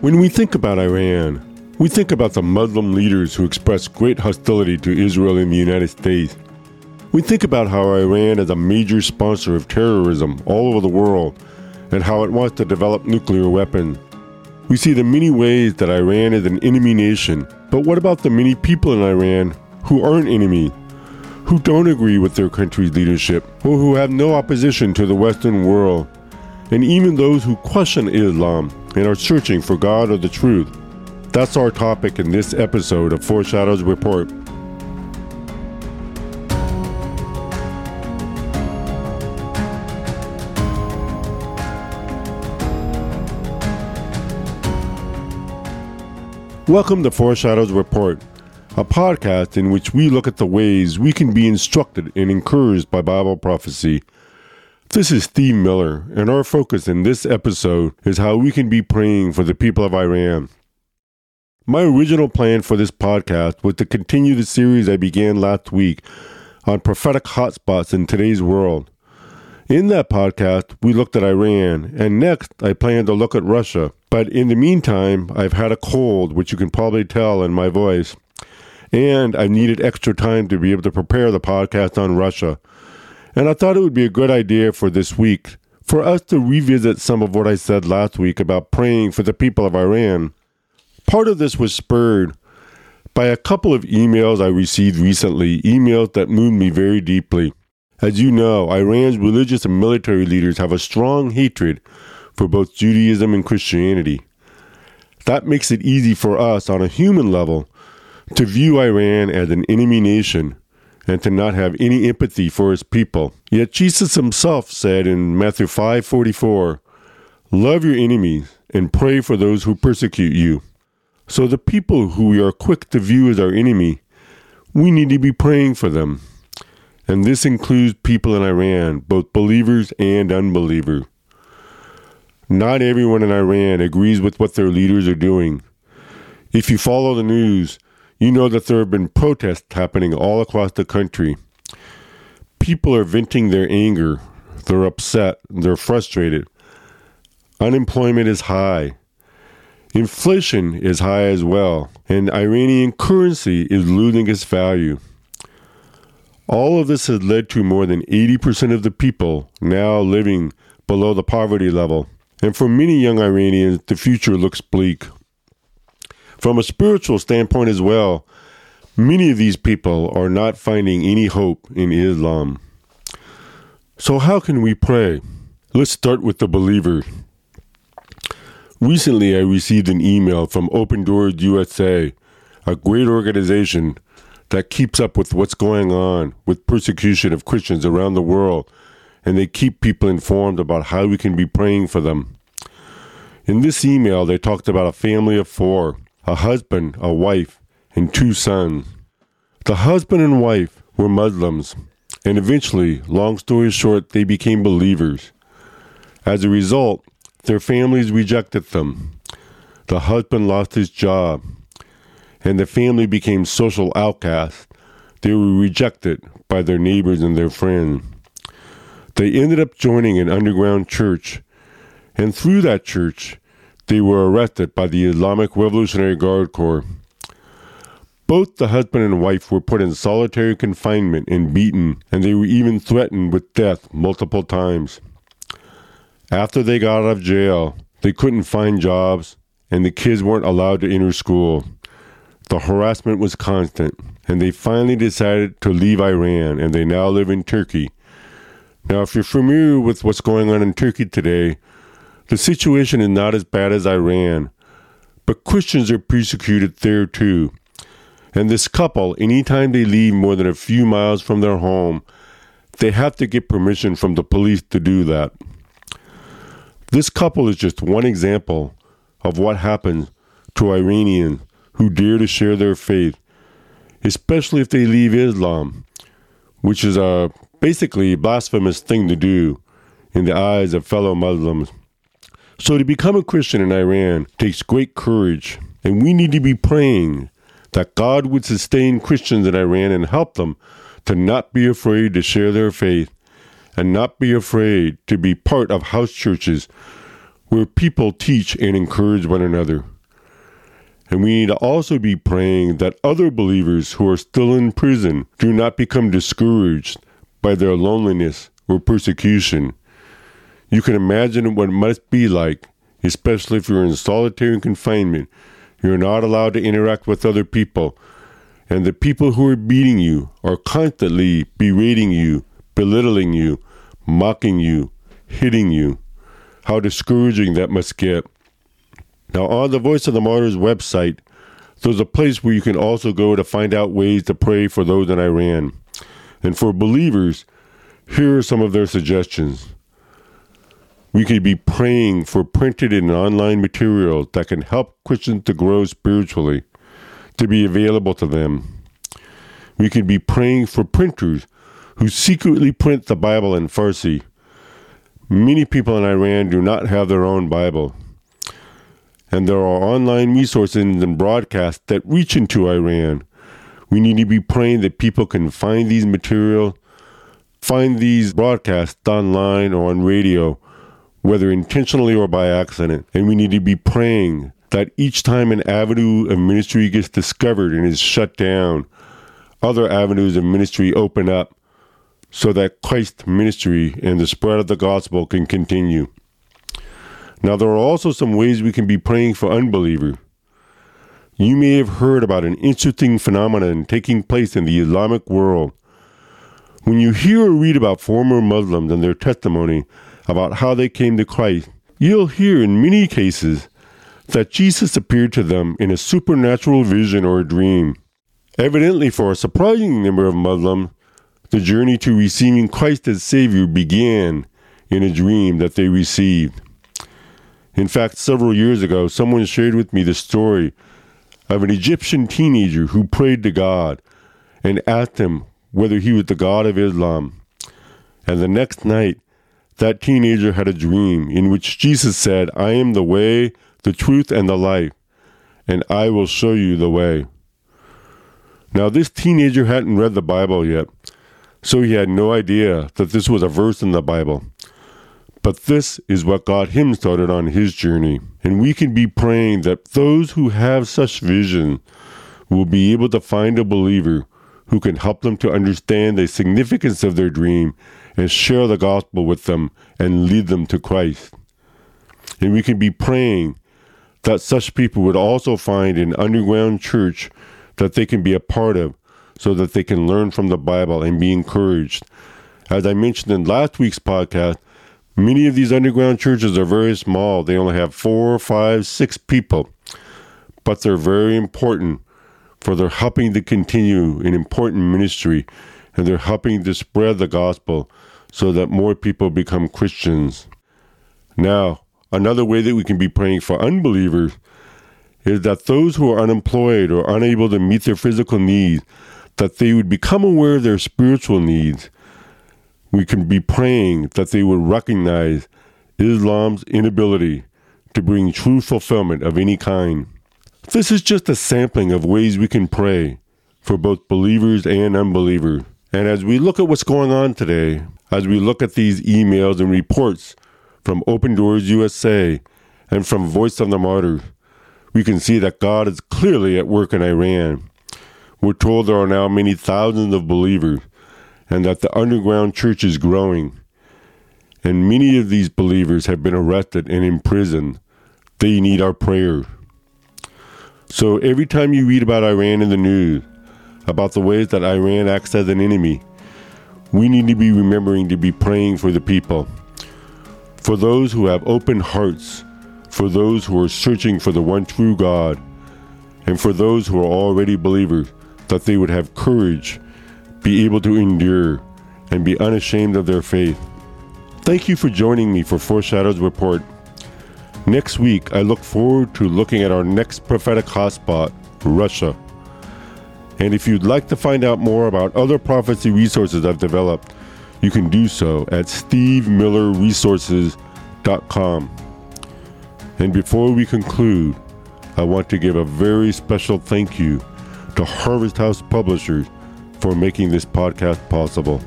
When we think about Iran, we think about the Muslim leaders who express great hostility to Israel and the United States. We think about how Iran is a major sponsor of terrorism all over the world and how it wants to develop nuclear weapons. We see the many ways that Iran is an enemy nation, but what about the many people in Iran who aren't enemy, who don't agree with their country's leadership, or who have no opposition to the Western world, and even those who question Islam and are searching for God or the truth? That's our topic in this episode of Foreshadows Report. Welcome to Foreshadows Report, a podcast in which we look at the ways we can be instructed and encouraged by Bible prophecy. This is Steve Miller, and our focus in this episode is how we can be praying for the people of Iran. My original plan for this podcast was to continue the series I began last week on prophetic hotspots in today's world. In that podcast, we looked at Iran, and next I plan to look at Russia. But in the meantime, I've had a cold, which you can probably tell in my voice, and I needed extra time to be able to prepare the podcast on Russia. And I thought it would be a good idea for this week for us to revisit some of what I said last week about praying for the people of Iran. Part of this was spurred by a couple of emails I received recently, emails that moved me very deeply. As you know, Iran's religious and military leaders have a strong hatred for both Judaism and Christianity. That makes it easy for us on a human level to view Iran as an enemy nation and to not have any empathy for his people. Yet Jesus himself said in Matthew 5:44, "Love your enemies and pray for those who persecute you." So the people who we are quick to view as our enemy, we need to be praying for them. And this includes people in Iran, both believers and unbelievers. Not everyone in Iran agrees with what their leaders are doing. If you follow the news, you know that there have been protests happening all across the country. People are venting their anger, they're upset, they're frustrated. Unemployment is high. Inflation is high as well, and Iranian currency is losing its value. All of this has led to more than 80% of the people now living below the poverty level. And for many young Iranians, the future looks bleak. From a spiritual standpoint as well, many of these people are not finding any hope in Islam. So, how can we pray? Let's start with the believer. Recently, I received an email from Open Doors USA, a great organization that keeps up with what's going on with persecution of Christians around the world and they keep people informed about how we can be praying for them. In this email, they talked about a family of four a husband, a wife, and two sons. The husband and wife were Muslims, and eventually, long story short, they became believers. As a result, their families rejected them. The husband lost his job, and the family became social outcasts. They were rejected by their neighbors and their friends. They ended up joining an underground church, and through that church, they were arrested by the Islamic Revolutionary Guard Corps. Both the husband and wife were put in solitary confinement and beaten, and they were even threatened with death multiple times. After they got out of jail, they couldn't find jobs, and the kids weren't allowed to enter school. The harassment was constant, and they finally decided to leave Iran, and they now live in Turkey, now, if you're familiar with what's going on in Turkey today, the situation is not as bad as Iran, but Christians are persecuted there too. And this couple, anytime they leave more than a few miles from their home, they have to get permission from the police to do that. This couple is just one example of what happens to Iranians who dare to share their faith, especially if they leave Islam, which is a basically blasphemous thing to do in the eyes of fellow Muslims. So to become a Christian in Iran takes great courage, and we need to be praying that God would sustain Christians in Iran and help them to not be afraid to share their faith and not be afraid to be part of house churches where people teach and encourage one another. And we need to also be praying that other believers who are still in prison do not become discouraged by their loneliness or persecution. You can imagine what it must be like, especially if you're in solitary confinement. You're not allowed to interact with other people, and the people who are beating you are constantly berating you, belittling you, mocking you, hitting you. How discouraging that must get. Now, on the Voice of the Martyrs website, there's a place where you can also go to find out ways to pray for those in Iran. And for believers, here are some of their suggestions. We could be praying for printed and online materials that can help Christians to grow spiritually, to be available to them. We could be praying for printers who secretly print the Bible in Farsi. Many people in Iran do not have their own Bible and there are online resources and broadcasts that reach into Iran. We need to be praying that people can find these material, find these broadcasts online or on radio, whether intentionally or by accident. And we need to be praying that each time an avenue of ministry gets discovered and is shut down, other avenues of ministry open up so that Christ's ministry and the spread of the gospel can continue. Now, there are also some ways we can be praying for unbelievers. You may have heard about an interesting phenomenon taking place in the Islamic world. When you hear or read about former Muslims and their testimony about how they came to Christ, you'll hear in many cases that Jesus appeared to them in a supernatural vision or a dream. Evidently, for a surprising number of Muslims, the journey to receiving Christ as Savior began in a dream that they received. In fact, several years ago, someone shared with me the story of an Egyptian teenager who prayed to God and asked him whether he was the God of Islam. And the next night, that teenager had a dream in which Jesus said, I am the way, the truth, and the life, and I will show you the way. Now, this teenager hadn't read the Bible yet, so he had no idea that this was a verse in the Bible. But this is what got him started on his journey. And we can be praying that those who have such vision will be able to find a believer who can help them to understand the significance of their dream and share the gospel with them and lead them to Christ. And we can be praying that such people would also find an underground church that they can be a part of so that they can learn from the Bible and be encouraged. As I mentioned in last week's podcast, Many of these underground churches are very small. They only have four, five, six people, but they're very important for they're helping to continue an important ministry and they're helping to spread the gospel so that more people become Christians. Now, another way that we can be praying for unbelievers is that those who are unemployed or unable to meet their physical needs, that they would become aware of their spiritual needs we can be praying that they would recognize Islam's inability to bring true fulfillment of any kind. This is just a sampling of ways we can pray for both believers and unbelievers. And as we look at what's going on today, as we look at these emails and reports from Open Doors USA and from Voice of the Martyrs, we can see that God is clearly at work in Iran. We're told there are now many thousands of believers and that the underground church is growing. And many of these believers have been arrested and imprisoned. They need our prayer. So every time you read about Iran in the news, about the ways that Iran acts as an enemy, we need to be remembering to be praying for the people, for those who have open hearts, for those who are searching for the one true God, and for those who are already believers, that they would have courage be able to endure, and be unashamed of their faith. Thank you for joining me for Foreshadows Report. Next week, I look forward to looking at our next prophetic hotspot, Russia. And if you'd like to find out more about other prophecy resources I've developed, you can do so at stevemillerresources.com. And before we conclude, I want to give a very special thank you to Harvest House Publishers for making this podcast possible.